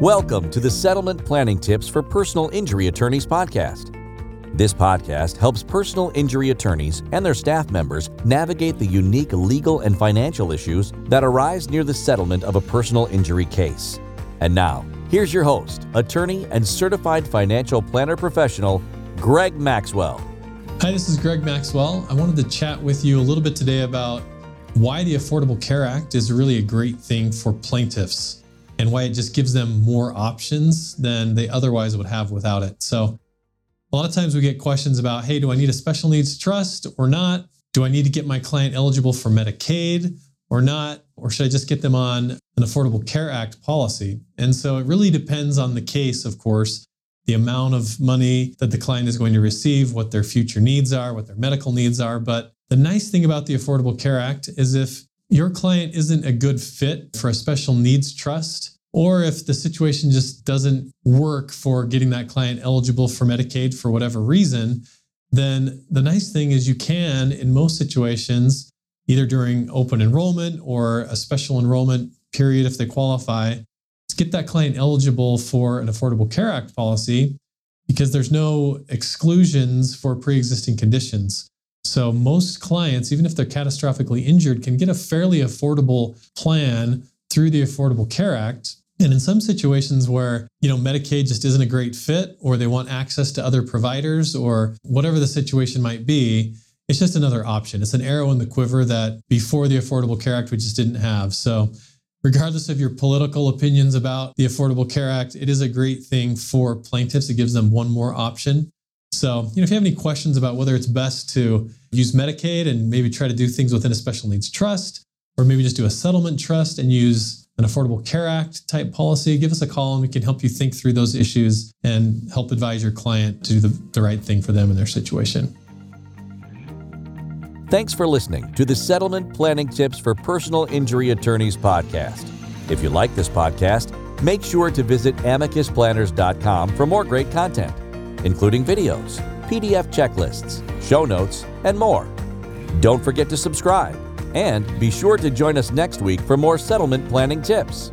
Welcome to the Settlement Planning Tips for Personal Injury Attorneys podcast. This podcast helps personal injury attorneys and their staff members navigate the unique legal and financial issues that arise near the settlement of a personal injury case. And now, here's your host, attorney and certified financial planner professional, Greg Maxwell. Hi, this is Greg Maxwell. I wanted to chat with you a little bit today about why the Affordable Care Act is really a great thing for plaintiffs and why it just gives them more options than they otherwise would have without it. So, a lot of times we get questions about hey, do I need a special needs trust or not? Do I need to get my client eligible for Medicaid or not? Or should I just get them on an Affordable Care Act policy? And so it really depends on the case, of course, the amount of money that the client is going to receive, what their future needs are, what their medical needs are. But the nice thing about the Affordable Care Act is if your client isn't a good fit for a special needs trust, or if the situation just doesn't work for getting that client eligible for Medicaid for whatever reason, then the nice thing is you can, in most situations, either during open enrollment or a special enrollment period if they qualify, get that client eligible for an Affordable Care Act policy because there's no exclusions for pre existing conditions. So most clients, even if they're catastrophically injured, can get a fairly affordable plan through the Affordable Care Act. And in some situations where, you know, Medicaid just isn't a great fit or they want access to other providers or whatever the situation might be, it's just another option. It's an arrow in the quiver that before the Affordable Care Act we just didn't have. So regardless of your political opinions about the Affordable Care Act, it is a great thing for plaintiffs. It gives them one more option. So, you know, if you have any questions about whether it's best to use Medicaid and maybe try to do things within a special needs trust, or maybe just do a settlement trust and use an Affordable Care Act type policy, give us a call and we can help you think through those issues and help advise your client to do the, the right thing for them in their situation. Thanks for listening to the Settlement Planning Tips for Personal Injury Attorneys podcast. If you like this podcast, make sure to visit amicusplanners.com for more great content, including videos, PDF checklists, show notes, and more. Don't forget to subscribe and be sure to join us next week for more settlement planning tips.